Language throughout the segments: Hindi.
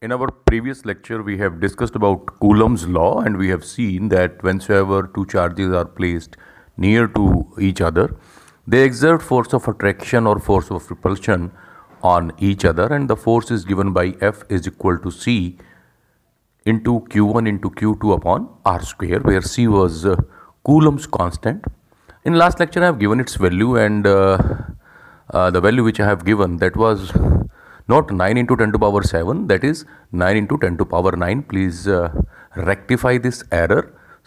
In our previous lecture, we have discussed about Coulomb's law, and we have seen that whensoever two charges are placed near to each other, they exert force of attraction or force of repulsion on each other, and the force is given by F is equal to C into Q1 into Q2 upon R square, where C was uh, Coulomb's constant. In last lecture, I have given its value, and uh, uh, the value which I have given that was not 9 into 10 to power 7 that is 9 into 10 to power 9 please uh, rectify this error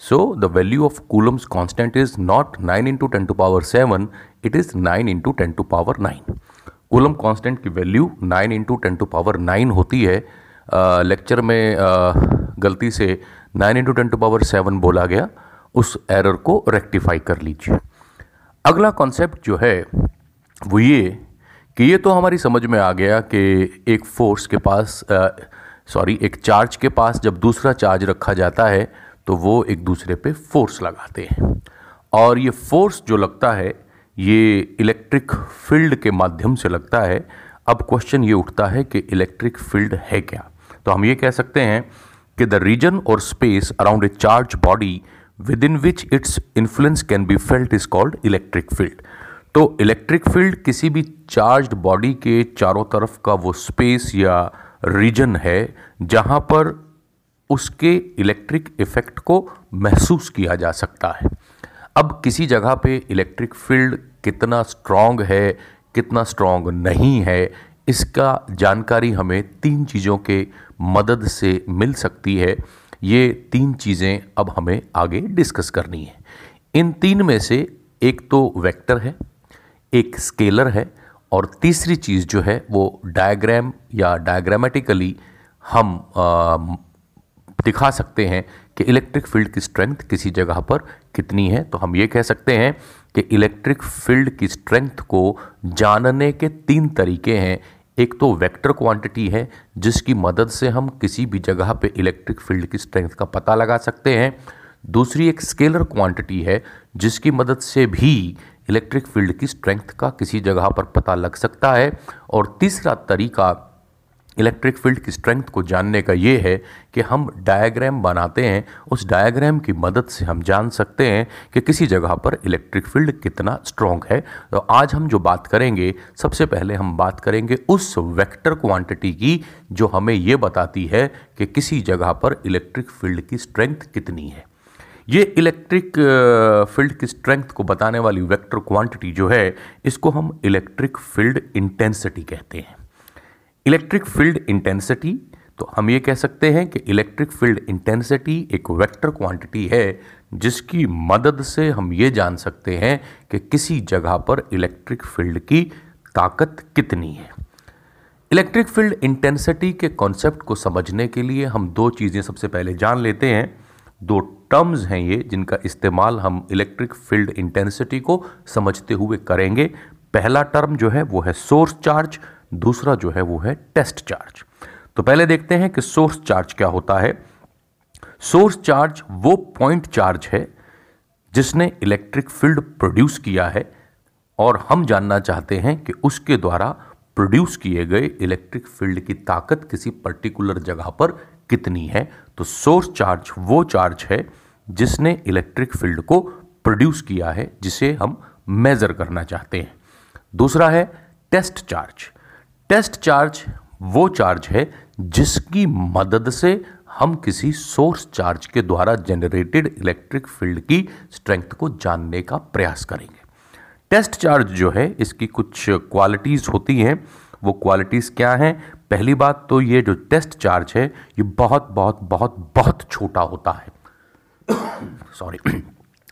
so the value of coulomb's constant is not 9 into 10 to power 7 it is 9 into 10 to power 9 coulomb constant की value 9 into ten to power 9 होती है लेक्चर में आ, गलती से 9 इंटू टेन टू पावर 7 बोला गया उस एरर को रेक्टिफाई कर लीजिए अगला कॉन्सेप्ट जो है वो ये कि ये तो हमारी समझ में आ गया कि एक फोर्स के पास सॉरी एक चार्ज के पास जब दूसरा चार्ज रखा जाता है तो वो एक दूसरे पे फोर्स लगाते हैं। और ये फोर्स जो लगता है, ये इलेक्ट्रिक फ़ील्ड के माध्यम से लगता है। अब क्वेश्चन ये उठता है कि इलेक्ट्रिक फ़ील्ड है क्या? तो हम ये कह सकते हैं कि द रीजन और space around a charge body within which its influence can be felt is called electric field तो इलेक्ट्रिक फ़ील्ड किसी भी चार्ज्ड बॉडी के चारों तरफ़ का वो स्पेस या रीजन है, जहाँ पर उसके इलेक्ट्रिक इफ़ेक्ट को महसूस किया जा सकता है। अब किसी जगह पे इलेक्ट्रिक फ़ील्ड कितना स्ट्रांग है, कितना स्ट्रांग नहीं है, इसका जानकारी हमें तीन चीज़ों के मदद से मिल सकती है। ये तीन चीज़ें अब हमें आगे डिस्कस करनी है। इन तीन में से एक तो वेक्टर है एक स्केलर है और तीसरी चीज़ जो है वो डायग्राम या डायग्रामेटिकली हम आ, दिखा सकते हैं कि इलेक्ट्रिक फ़ील्ड की स्ट्रेंथ किसी जगह पर कितनी है। तो हम ये कह सकते हैं कि इलेक्ट्रिक फ़ील्ड की स्ट्रेंथ को जानने के तीन तरीके हैं। एक तो वेक्टर क्वांटिटी है जिसकी मदद से हम किसी भी जगह पे इलेक्ट्रिक फ़ील्ड की स्ट्रेंथ का पता लगा सकते हैं। दूसरी एक स्केलर क्वांटिटी है जिसकी मदद से भी इलेक्ट्रिक फ़ील्ड की स्ट्रेंथ का किसी जगह पर पता लग सकता है। और तीसरा तरीका इलेक्ट्रिक फ़ील्ड की स्ट्रेंथ को जानने का ये है कि हम डायग्राम बनाते हैं। उस डायग्राम की मदद से हम जान सकते हैं कि किसी जगह पर इलेक्ट्रिक फ़ील्ड कितना स्ट्रॉन्ग है। तो आज हम जो बात करेंगे, सबसे पहले हम बात करेंगे उस वेक्टर क्वांटिटी की, जो हमें ये बताती है कि किसी जगह पर इलेक्ट्रिक फ़ील्ड की स्ट्रेंथ कितनी है। ये इलेक्ट्रिक फ़ील्ड की स्ट्रेंथ को बताने वाली वेक्टर क्वांटिटी जो है, इसको हम इलेक्ट्रिक फ़ील्ड इंटेंसिटी कहते हैं। इलेक्ट्रिक फ़ील्ड इंटेंसिटी तो हम ये कह सकते हैं कि इलेक्ट्रिक फ़ील्ड इंटेंसिटी एक वेक्टर क्वांटिटी है, जिसकी मदद से हम ये जान सकते हैं कि किसी जगह पर इलेक्ट्रिक फ़ील्ड की ताकत कितनी है। इलेक्ट्रिक फ़ील्ड इंटेंसिटी के कॉन्सेप्ट को समझने के लिए हम दो चीज़ें सबसे पहले जान लेते हैं, दो टर्म्स हैं ये जिनका इस्तेमाल हम इलेक्ट्रिक फ़ील्ड इंटेंसिटी को समझते हुए करेंगे। पहला टर्म जो है वो है सोर्स चार्ज, दूसरा जो है वो है टेस्ट चार्ज। तो पहले देखते हैं कि सोर्स चार्ज क्या होता है। सोर्स चार्ज वो पॉइंट चार्ज है जिसने इलेक्ट्रिक फ़ील्ड प्रोड्यूस किया है और हम जानना चाहते हैं कि उसके द्वारा प्रोड्यूस किए गए इलेक्ट्रिक फ़ील्ड की ताकत किसी पर्टिकुलर जगह पर कितनी है तो सोर्स चार्ज वो चार्ज है जिसने इलेक्ट्रिक फ़ील्ड को प्रोड्यूस किया है, जिसे हम मेज़र करना चाहते हैं। दूसरा है टेस्ट चार्ज। टेस्ट चार्ज वो चार्ज है जिसकी मदद से हम किसी सोर्स चार्ज के द्वारा जनरेटेड इलेक्ट्रिक फ़ील्ड की स्ट्रेंथ को जानने का प्रयास करेंगे। टेस्ट चार्ज जो है, इसकी कुछ क्वालिटीज़ होती हैं। वो क्वालिटीज़ क्या हैं? पहली बात तो ये जो टेस्ट चार्ज है, ये बहुत बहुत बहुत बहुत छोटा होता है। सॉरी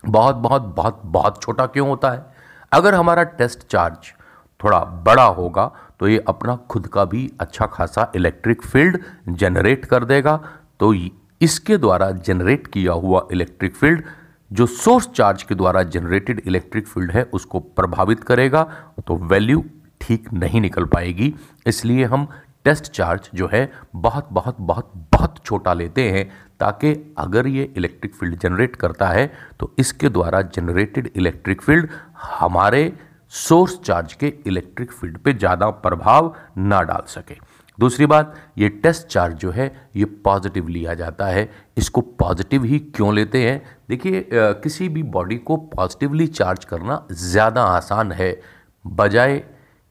बहुत बहुत बहुत बहुत छोटा क्यों होता है? अगर हमारा टेस्ट चार्ज थोड़ा बड़ा होगा तो ये अपना खुद का भी अच्छा खासा इलेक्ट्रिक फ़ील्ड जनरेट कर देगा। तो इसके द्वारा जनरेट किया हुआ इलेक्ट्रिक फ़ील्ड जो सोर्स चार्ज के द्वारा जनरेटेड इलेक्ट्रिक फ़ील्ड है, उसको प्रभावित करेगा तो वैल्यू ठीक नहीं निकल पाएगी। इसलिए हम टेस्ट चार्ज जो है बहुत बहुत बहुत बहुत छोटा लेते हैं ताकि अगर ये इलेक्ट्रिक फ़ील्ड जनरेट करता है तो इसके द्वारा जनरेटेड इलेक्ट्रिक फ़ील्ड हमारे सोर्स चार्ज के इलेक्ट्रिक फ़ील्ड पे ज़्यादा प्रभाव ना डाल सके। दूसरी बात, ये टेस्ट चार्ज जो है, ये पॉजिटिव लिया जाता है। इसको पॉजिटिव ही क्यों लेते हैं? देखिए किसी भी बॉडी को पॉजिटिवली चार्ज करना ज़्यादा आसान है। बजाय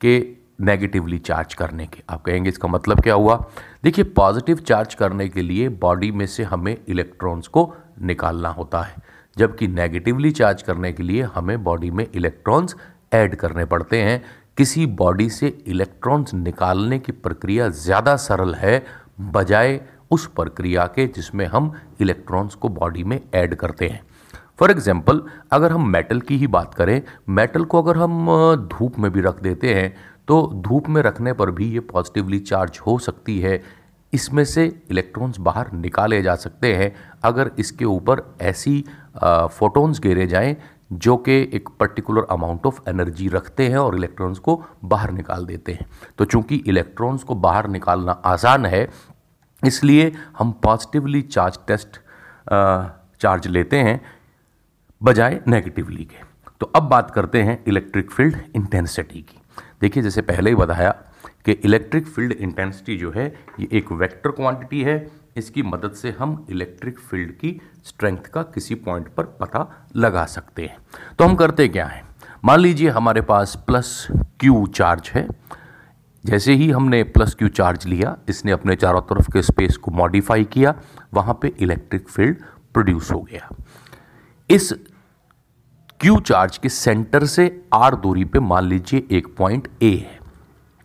के नेगेटिवली चार्ज करने के। आप कहेंगे, इसका मतलब क्या हुआ? देखिए पॉजिटिव चार्ज करने के लिए बॉडी में से हमें इलेक्ट्रॉन्स को निकालना होता है, जबकि नेगेटिवली चार्ज करने के लिए हमें बॉडी में इलेक्ट्रॉन्स ऐड करने पड़ते हैं। किसी बॉडी से इलेक्ट्रॉन्स निकालने की प्रक्रिया ज़्यादा सरल है, बजाय उस प्रक्रिया के जिसमें हम इलेक्ट्रॉन्स को बॉडी में ऐड करते हैं। फॉर एग्ज़ाम्पल अगर हम मेटल की ही बात करें मेटल को अगर हम धूप में भी रख देते हैं तो धूप में रखने पर भी ये पॉजिटिवली चार्ज हो सकती है। इसमें से इलेक्ट्रॉन्स बाहर निकाले जा सकते हैं। अगर इसके ऊपर ऐसी फोटोन्स गिरे जाएँ, जो कि एक पर्टिकुलर अमाउंट ऑफ़ एनर्जी रखते हैं और इलेक्ट्रॉन्स को बाहर निकाल देते हैं। तो चूँकि इलेक्ट्रॉन्स को बाहर निकालना आसान है, इसलिए हम पॉजिटिवली चार्ज टेस्ट चार्ज लेते हैं, बजाय नेगेटिवली के। तो अब बात करते हैं इलेक्ट्रिक फ़ील्ड इंटेंसिटी की। देखिए, जैसे पहले ही बताया कि इलेक्ट्रिक फ़ील्ड इंटेंसिटी जो है, ये एक वेक्टर क्वांटिटी है। इसकी मदद से हम इलेक्ट्रिक फ़ील्ड की स्ट्रेंथ का किसी पॉइंट पर पता लगा सकते हैं। तो हम करते क्या हैं? मान लीजिए हमारे पास प्लस क्यू चार्ज है। जैसे ही हमने प्लस क्यू चार्ज लिया, इसने अपने चारों तरफ़ के स्पेस को मॉडिफाई किया, वहाँ पे इलेक्ट्रिक फ़ील्ड प्रोड्यूस हो गया। इस क्यू चार्ज के सेंटर से आर दूरी पे मान लीजिए एक पॉइंट ए है।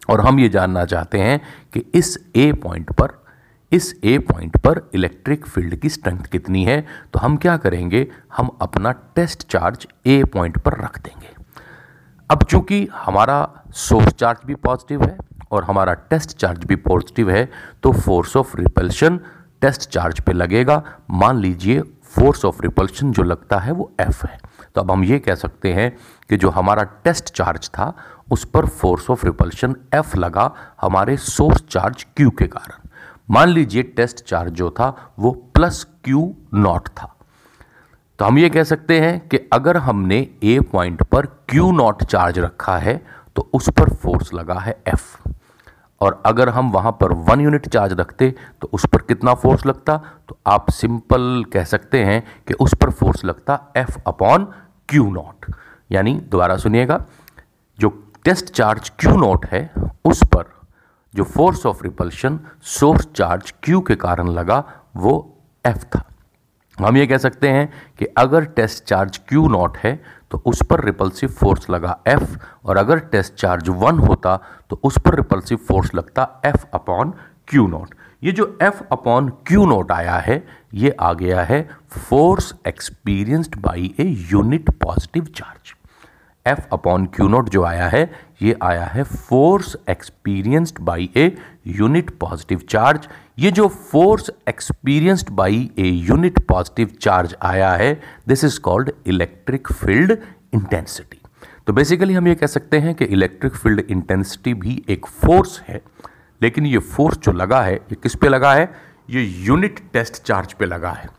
और हम ये जानना चाहते हैं कि इस ए पॉइंट पर, इस ए पॉइंट पर इलेक्ट्रिक फ़ील्ड की स्ट्रेंथ कितनी है तो हम क्या करेंगे? हम अपना टेस्ट चार्ज ए पॉइंट पर रख देंगे। अब चूँकि हमारा सोर्स चार्ज भी पॉजिटिव है और हमारा टेस्ट चार्ज भी पॉजिटिव है तो force of repulsion test charge पे लगेगा। मान लीजिए फोर्स ऑफ़ रिपल्शन जो लगता है वो एफ़ है। तो अब हम ये कह सकते हैं कि जो हमारा टेस्ट चार्ज था, उस पर फोर्स ऑफ़ रिपल्शन एफ़ लगा हमारे सोर्स चार्ज क्यू के कारण। मान लीजिए टेस्ट चार्ज जो था, वो प्लस क्यू नॉट था। तो हम ये कह सकते हैं कि अगर हमने ए पॉइंट पर क्यू नॉट चार्ज रखा है तो उस पर फोर्स लगा है एफ़ और अगर हम वहाँ पर वन यूनिट चार्ज रखते तो उस पर कितना फोर्स लगता? तो आप सिंपल कह सकते हैं कि उस पर फोर्स लगता एफ़ अपॉन क्यू नॉट यानी दोबारा सुनिएगा, जो टेस्ट चार्ज क्यू नॉट है, उस पर जो force of repulsion source charge Q के कारण लगा, वो एफ़ था। हम ये कह सकते हैं कि अगर टेस्ट चार्ज क्यू नॉट है तो उस पर रिपल्सिव फोर्स लगा एफ़ और अगर टेस्ट चार्ज वन होता तो उस पर रिपल्सिव फोर्स लगता एफ़ अपॉन क्यू नॉट ये जो एफ़ अपॉन क्यू नोट आया है, ये आ गया है force experienced by a unit positive charge F upon q naught जो आया है, ये आया है force experienced by a unit positive charge ये जो force experienced by a unit positive charge आया है this is called electric field intensity तो बेसिकली हम ये कह सकते हैं कि इलेक्ट्रिक फ़ील्ड इंटेंसिटी भी एक फोर्स है, लेकिन ये फोर्स जो लगा है, ये किस पे लगा है? ये यूनिट टेस्ट चार्ज पे लगा है।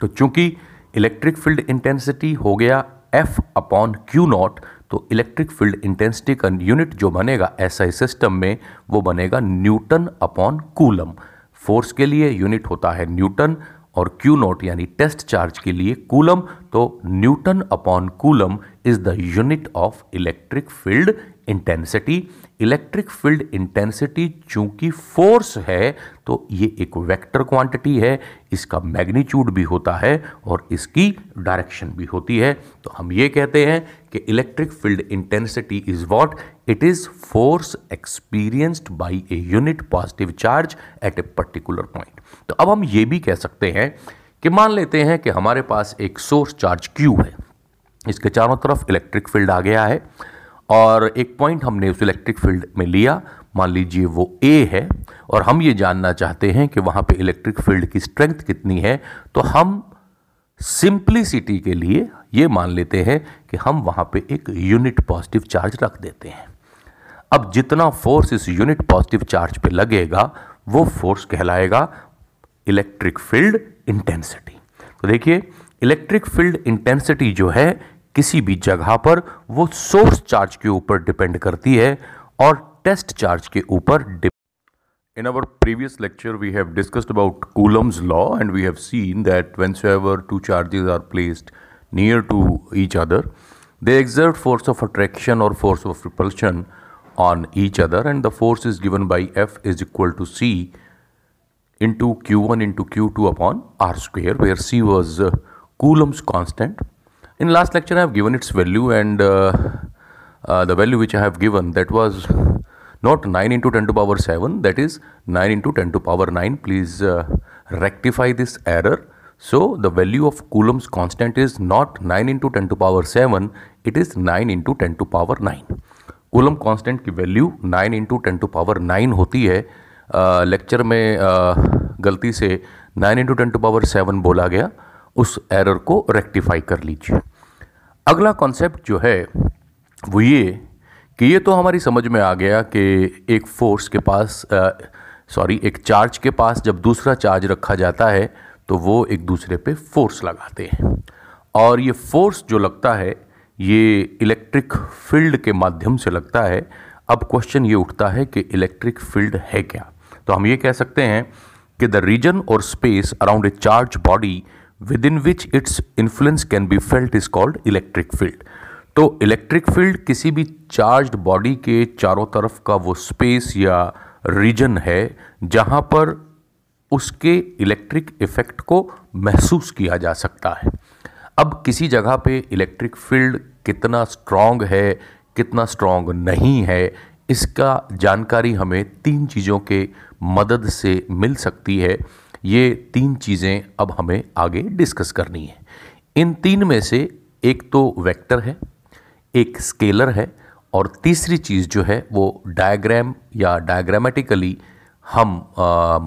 तो चूँकि इलेक्ट्रिक फ़ील्ड इंटेंसिटी हो गया एफ़ अपॉन क्यू नॉट तो इलेक्ट्रिक फ़ील्ड इंटेंसिटी का यूनिट जो बनेगा ऐसा ही सिस्टम में, वो बनेगा न्यूटन अपॉन कूलम फोर्स के लिए यूनिट होता है न्यूटन और क्यू नॉट यानी टेस्ट चार्ज के लिए कूलम तो newton upon coulomb is the unit of electric field intensity electric field intensity चूँकि फोर्स है तो ये एक वेक्टर क्वांटिटी है, इसका मैग्नीट्यूड भी होता है और इसकी डायरेक्शन भी होती है। तो हम ये कहते हैं कि electric field intensity is what it is force experienced by a unit positive charge at a particular point तो अब हम ये भी कह सकते हैं कि मान लेते हैं कि हमारे पास एक सोर्स चार्ज क्यू है। इसके चारों तरफ़ इलेक्ट्रिक फ़ील्ड आ गया है। और एक पॉइंट हमने उस इलेक्ट्रिक फ़ील्ड में लिया। मान लीजिए वो ए है और हम ये जानना चाहते हैं कि वहाँ पे इलेक्ट्रिक फ़ील्ड की स्ट्रेंथ कितनी है तो हम सिंप्लिसिटी के लिए ये मान लेते हैं कि हम वहाँ पे एक यूनिट पॉजिटिव चार्ज रख देते हैं। अब जितना फोर्स इस यूनिट पॉजिटिव चार्ज पे लगेगा, वो फोर्स कहलाएगा इलेक्ट्रिक फ़ील्ड इंटेंसिटी तो देखिए इलेक्ट्रिक फ़ील्ड इंटेंसिटी जो है किसी भी जगह पर वो सोर्स चार्ज के ऊपर डिपेंड करती है और टेस्ट चार्ज के ऊपर In our previous lecture, we have discussed about Coulomb's law and we have seen that whensoever two charges are placed near to each other, they exert force of attraction or force of repulsion on each other and the force is given by F is equal to C into Q1 into Q2 upon R square where C was uh, Coulomb's constant. In last lecture I have given its value and uh, uh, the value which I have given that was not 9 into 10 to power 7 that is 9 into 10 to power 9 please uh, rectify this error so the value of coulomb's constant is not 9 into 10 to power 7 it is 9 into 10 to power 9 coulomb constant की value 9 into ten to power 9 होती है लेक्चर में गलती से 9 इंटू टेन टू पावर 7 बोला गया उस एरर को रेक्टिफाई कर लीजिए। अगला कॉन्सेप्ट जो है, वो ये कि ये तो हमारी समझ में आ गया कि एक फोर्स के पास सॉरी एक चार्ज के पास जब दूसरा चार्ज रखा जाता है तो वो एक दूसरे पे फोर्स लगाते हैं। और ये फोर्स जो लगता है, ये इलेक्ट्रिक फ़ील्ड के माध्यम से लगता है। अब क्वेश्चन ये उठता है कि इलेक्ट्रिक फ़ील्ड है क्या? तो हम ये कह सकते हैं कि द रीजन और space around a charge body within which its influence can be felt is called electric field तो इलेक्ट्रिक फ़ील्ड किसी भी चार्ज्ड बॉडी के चारों तरफ़ का वो स्पेस या रीजन है, जहाँ पर उसके इलेक्ट्रिक इफ़ेक्ट को महसूस किया जा सकता है। अब किसी जगह पे इलेक्ट्रिक फ़ील्ड कितना स्ट्रॉन्ग है, कितना स्ट्रॉन्ग नहीं है, इसका जानकारी हमें तीन चीज़ों के मदद से मिल सकती है। ये तीन चीज़ें अब हमें आगे डिस्कस करनी है। इन तीन में से एक तो वेक्टर है एक स्केलर है और तीसरी चीज़ जो है वो डायग्राम या डायग्रामेटिकली हम आ,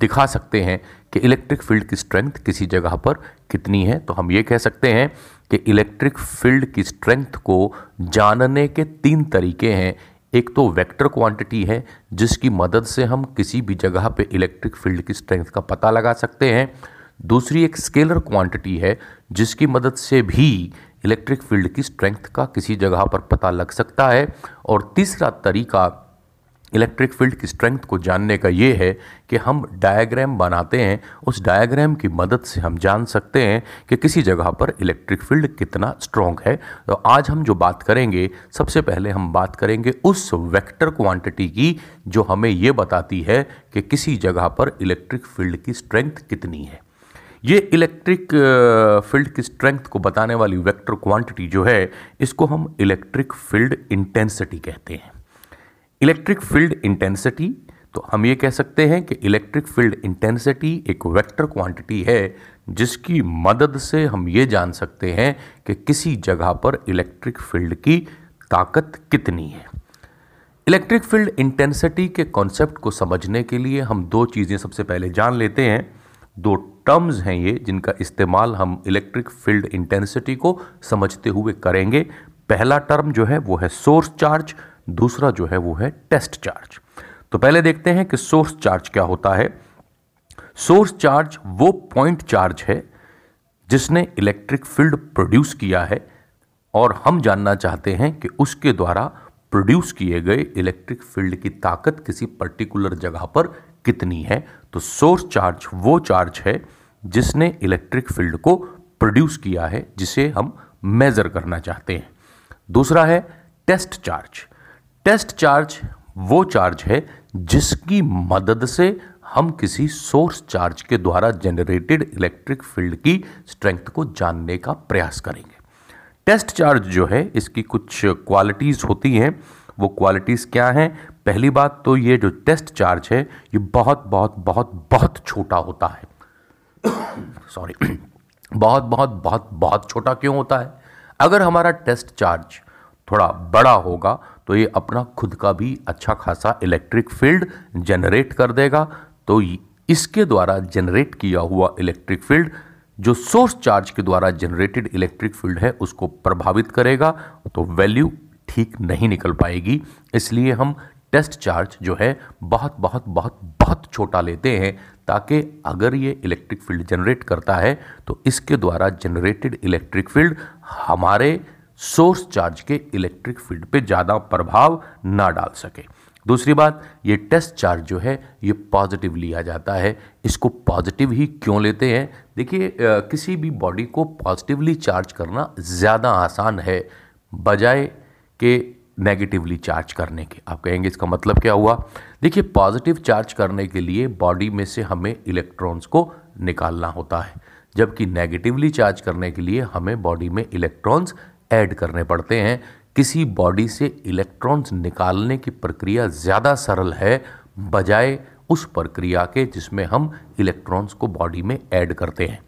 दिखा सकते हैं कि इलेक्ट्रिक फ़ील्ड की स्ट्रेंथ किसी जगह पर कितनी है। तो हम ये कह सकते हैं कि इलेक्ट्रिक फ़ील्ड की स्ट्रेंथ को जानने के तीन तरीके हैं एक तो वेक्टर क्वांटिटी है, जिसकी मदद से हम किसी भी जगह पे इलेक्ट्रिक फ़ील्ड की स्ट्रेंथ का पता लगा सकते हैं। दूसरी एक स्केलर क्वांटिटी है, जिसकी मदद से भी इलेक्ट्रिक फ़ील्ड की स्ट्रेंथ का किसी जगह पर पता लग सकता है। और तीसरा तरीका इलेक्ट्रिक फ़ील्ड की स्ट्रेंथ को जानने का ये है कि हम डायग्राम बनाते हैं, उस डायग्राम की मदद से हम जान सकते हैं कि किसी जगह पर इलेक्ट्रिक फ़ील्ड कितना स्ट्रॉन्ग है। तो आज हम जो बात करेंगे, सबसे पहले हम बात करेंगे उस वेक्टर क्वांटिटी की, जो हमें ये बताती है कि किसी जगह पर इलेक्ट्रिक फ़ील्ड की स्ट्रेंथ कितनी है। ये इलेक्ट्रिक फ़ील्ड की स्ट्रेंथ को बताने वाली वेक्टर क्वांटिटी जो है, इसको हम इलेक्ट्रिक फ़ील्ड इंटेंसिटी कहते हैं। इलेक्ट्रिक फ़ील्ड इंटेंसिटी तो हम ये कह सकते हैं कि इलेक्ट्रिक फ़ील्ड इंटेंसिटी एक वेक्टर क्वांटिटी है, जिसकी मदद से हम ये जान सकते हैं कि किसी जगह पर इलेक्ट्रिक फ़ील्ड की ताकत कितनी है। इलेक्ट्रिक फ़ील्ड इंटेंसिटी के कॉन्सेप्ट को समझने के लिए हम दो चीज़ें सबसे पहले जान लेते हैं। दो टर्म्स हैं ये, जिनका इस्तेमाल हम इलेक्ट्रिक फ़ील्ड इंटेंसिटी को समझते हुए करेंगे। पहला टर्म जो है, वो है सोर्स चार्ज दूसरा जो है वो है टेस्ट चार्ज। तो पहले देखते हैं कि सोर्स चार्ज क्या होता है। सोर्स चार्ज वो पॉइंट चार्ज है जिसने इलेक्ट्रिक फ़ील्ड प्रोड्यूस किया है और हम जानना चाहते हैं कि उसके द्वारा प्रोड्यूस किए गए इलेक्ट्रिक फ़ील्ड की ताकत किसी पर्टिकुलर जगह पर कितनी है। तो सोर्स चार्ज वो चार्ज है जिसने इलेक्ट्रिक फ़ील्ड को प्रोड्यूस किया है, जिसे हम मेज़र करना चाहते हैं। दूसरा है टेस्ट चार्ज। टेस्ट चार्ज वो चार्ज है जिसकी मदद से हम किसी सोर्स चार्ज के द्वारा जनरेटेड इलेक्ट्रिक फ़ील्ड की स्ट्रेंथ को जानने का प्रयास करेंगे। टेस्ट चार्ज जो है, इसकी कुछ क्वालिटीज़ होती हैं। वो क्वालिटीज़ क्या हैं? पहली बात तो ये जो टेस्ट चार्ज है, ये बहुत बहुत बहुत बहुत छोटा होता है। सॉरी बहुत बहुत बहुत बहुत छोटा क्यों होता है? अगर हमारा टेस्ट चार्ज थोड़ा बड़ा होगा तो ये अपना खुद का भी अच्छा खासा इलेक्ट्रिक फ़ील्ड जनरेट कर देगा। तो इसके द्वारा जनरेट किया हुआ इलेक्ट्रिक फ़ील्ड जो सोर्स चार्ज के द्वारा जनरेटेड इलेक्ट्रिक फ़ील्ड है, उसको प्रभावित करेगा। तो वैल्यू ठीक नहीं निकल पाएगी। इसलिए हम टेस्ट चार्ज जो है, बहुत बहुत बहुत बहुत छोटा लेते हैं, ताकि अगर ये इलेक्ट्रिक फ़ील्ड जनरेट करता है तो इसके द्वारा जनरेटेड इलेक्ट्रिक फ़ील्ड हमारे सोर्स चार्ज के इलेक्ट्रिक फ़ील्ड पे ज़्यादा प्रभाव ना डाल सके। दूसरी बात, ये टेस्ट चार्ज जो है, ये पॉजिटिव लिया जाता है। इसको पॉजिटिव ही क्यों लेते हैं? देखिए किसी भी बॉडी को पॉजिटिवली चार्ज करना ज़्यादा आसान है, बजाय के नेगेटिवली चार्ज करने के। आप कहेंगे, इसका मतलब क्या हुआ? देखिए, पॉजिटिव चार्ज करने के लिए बॉडी में से हमें इलेक्ट्रॉन्स को निकालना होता है, जबकि नेगेटिवली चार्ज करने के लिए हमें बॉडी में इलेक्ट्रॉन्स ऐड करने पड़ते हैं। किसी बॉडी से इलेक्ट्रॉन्स निकालने की प्रक्रिया ज़्यादा सरल है, बजाय उस प्रक्रिया के जिसमें हम इलेक्ट्रॉन्स को बॉडी में ऐड करते हैं।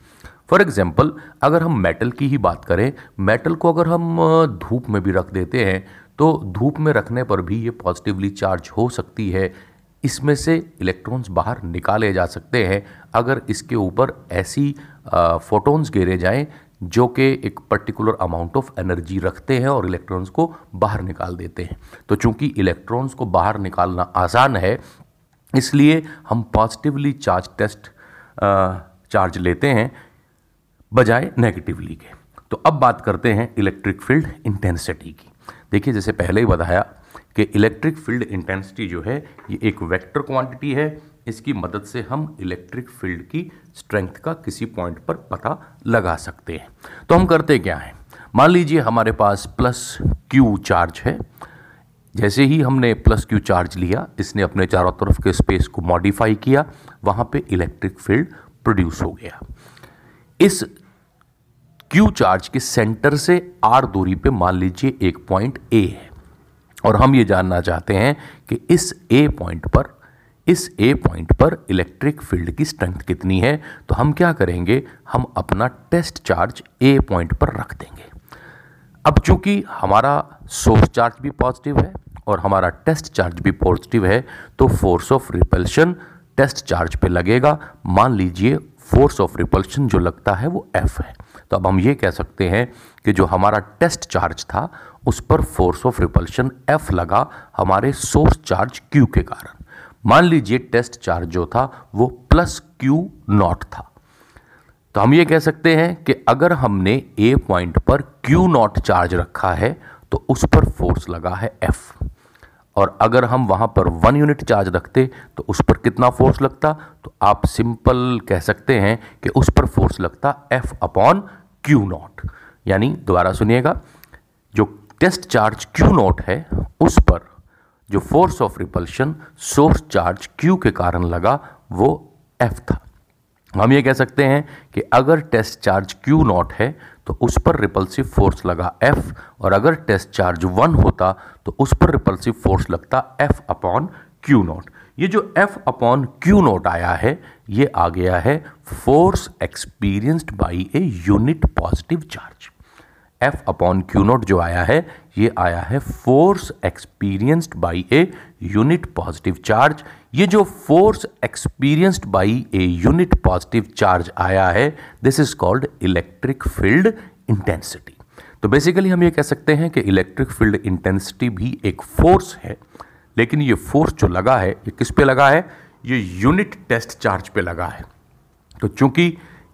फॉर एग्ज़ाम्पल अगर हम मेटल की ही बात करें, मेटल को अगर हम धूप में भी रख देते हैं तो धूप में रखने पर भी ये पॉजिटिवली चार्ज हो सकती है। इसमें से इलेक्ट्रॉन्स बाहर निकाले जा सकते हैं। अगर इसके ऊपर ऐसी फोटोन्स गिरे जाएँ जो कि एक पर्टिकुलर अमाउंट ऑफ़ एनर्जी रखते हैं और इलेक्ट्रॉन्स को बाहर निकाल देते हैं। तो चूँकि इलेक्ट्रॉन्स को बाहर निकालना आसान है, इसलिए हम पॉजिटिवली चार्ज टेस्ट चार्ज लेते हैं बजाय नेगेटिवली के। तो अब बात करते हैं इलेक्ट्रिक फ़ील्ड इंटेंसिटी की। देखिए, जैसे पहले ही बताया कि इलेक्ट्रिक फ़ील्ड इंटेंसिटी जो है, ये एक वेक्टर क्वांटिटी है। इसकी मदद से हम इलेक्ट्रिक फ़ील्ड की स्ट्रेंथ का किसी पॉइंट पर पता लगा सकते हैं। तो हम करते क्या हैं? मान लीजिए हमारे पास प्लस क्यू चार्ज है। जैसे ही हमने प्लस क्यू चार्ज लिया, इसने अपने चारों तरफ़ के स्पेस को मॉडिफाई किया, वहाँ पे इलेक्ट्रिक फ़ील्ड प्रोड्यूस हो गया। इस क्यू चार्ज के सेंटर से आर दूरी पे मान लीजिए एक पॉइंट ए है। और हम ये जानना चाहते हैं कि इस ए पॉइंट पर, इस ए पॉइंट पर इलेक्ट्रिक फ़ील्ड की स्ट्रेंथ कितनी है? तो हम क्या करेंगे? हम अपना टेस्ट चार्ज ए पॉइंट पर रख देंगे। अब चूँकि हमारा सोर्स चार्ज भी पॉजिटिव है और हमारा टेस्ट चार्ज भी पॉजिटिव है तो force of repulsion test charge पे लगेगा। मान लीजिए फोर्स ऑफ़ रिपल्शन जो लगता है वो एफ़ है। तो अब हम ये कह सकते हैं कि जो हमारा टेस्ट चार्ज था उस पर फोर्स ऑफ़ रिपल्शन एफ़ लगा हमारे सोर्स चार्ज क्यू के कारण। मान लीजिए टेस्ट चार्ज जो था, वो प्लस क्यू नॉट था। तो हम ये कह सकते हैं कि अगर हमने ए पॉइंट पर क्यू नॉट चार्ज रखा है तो उस पर फोर्स लगा है एफ़ और अगर हम वहाँ पर वन यूनिट चार्ज रखते तो उस पर कितना फोर्स लगता? तो आप सिंपल कह सकते हैं कि उस पर फोर्स लगता एफ़ अपॉन क्यू नॉट यानी दोबारा सुनिएगा, जो टेस्ट चार्ज क्यू नॉट है, उस पर जो force of repulsion source charge q के कारण लगा, वो एफ़ था। हम ये कह सकते हैं कि अगर टेस्ट चार्ज क्यू नॉट है तो उस पर रिपल्सिव फोर्स लगा एफ़, और अगर टेस्ट चार्ज वन होता तो उस पर रिपल्सिव फोर्स लगता एफ़ अपॉन क्यू नॉट। ये जो एफ़ अपॉन क्यू नॉट आया है, ये आ गया है force experienced by a unit positive charge. F upon q naught जो आया है, ये आया है force experienced by a unit positive charge ये जो force experienced by a unit positive charge आया है this is called electric field intensity तो बेसिकली हम ये कह सकते हैं कि इलेक्ट्रिक फ़ील्ड इंटेंसिटी भी एक फोर्स है, लेकिन ये फोर्स जो लगा है, ये किस पे लगा है? ये यूनिट टेस्ट चार्ज पे लगा है। तो चूँकि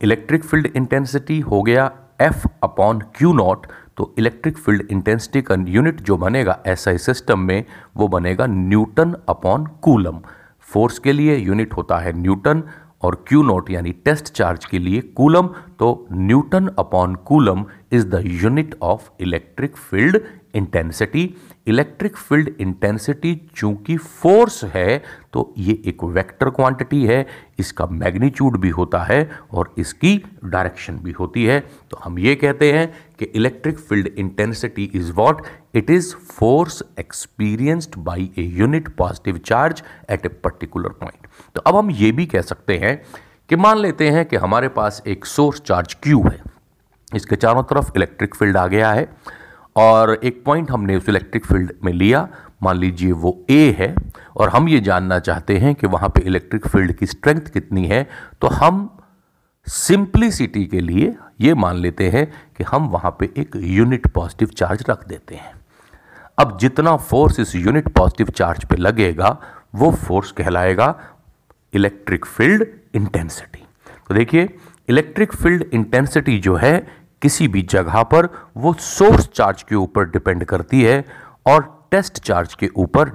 इलेक्ट्रिक फ़ील्ड इंटेंसिटी हो गया एफ़ अपॉन क्यू नॉट तो इलेक्ट्रिक फ़ील्ड इंटेंसिटी का यूनिट जो बनेगा एसआई सिस्टम में, वो बनेगा न्यूटन अपॉन कूलम फोर्स के लिए यूनिट होता है न्यूटन और क्यू नॉट यानी टेस्ट चार्ज के लिए कूलम तो newton upon coulomb is the unit of electric field intensity electric field intensity चूँकि फोर्स है तो ये एक वेक्टर क्वांटिटी है, इसका मैग्नीट्यूड भी होता है और इसकी डायरेक्शन भी होती है। तो हम ये कहते हैं कि electric field intensity is what it is force experienced by a unit positive charge at a particular point तो अब हम ये भी कह सकते हैं कि मान लेते हैं कि हमारे पास एक सोर्स चार्ज क्यू है। इसके चारों तरफ़ इलेक्ट्रिक फ़ील्ड आ गया है। और एक पॉइंट हमने उस इलेक्ट्रिक फ़ील्ड में लिया। मान लीजिए वो ए है और हम ये जानना चाहते हैं कि वहाँ पे इलेक्ट्रिक फ़ील्ड की स्ट्रेंथ कितनी है तो हम सिंप्लिसिटी के लिए ये मान लेते हैं कि हम वहाँ पे एक यूनिट पॉजिटिव चार्ज रख देते हैं। अब जितना फोर्स इस यूनिट पॉजिटिव चार्ज पे लगेगा, वो फोर्स कहलाएगा इलेक्ट्रिक फ़ील्ड इंटेंसिटी तो देखिए इलेक्ट्रिक फ़ील्ड इंटेंसिटी जो है किसी भी जगह पर वो सोर्स चार्ज के ऊपर डिपेंड करती है और टेस्ट चार्ज के ऊपर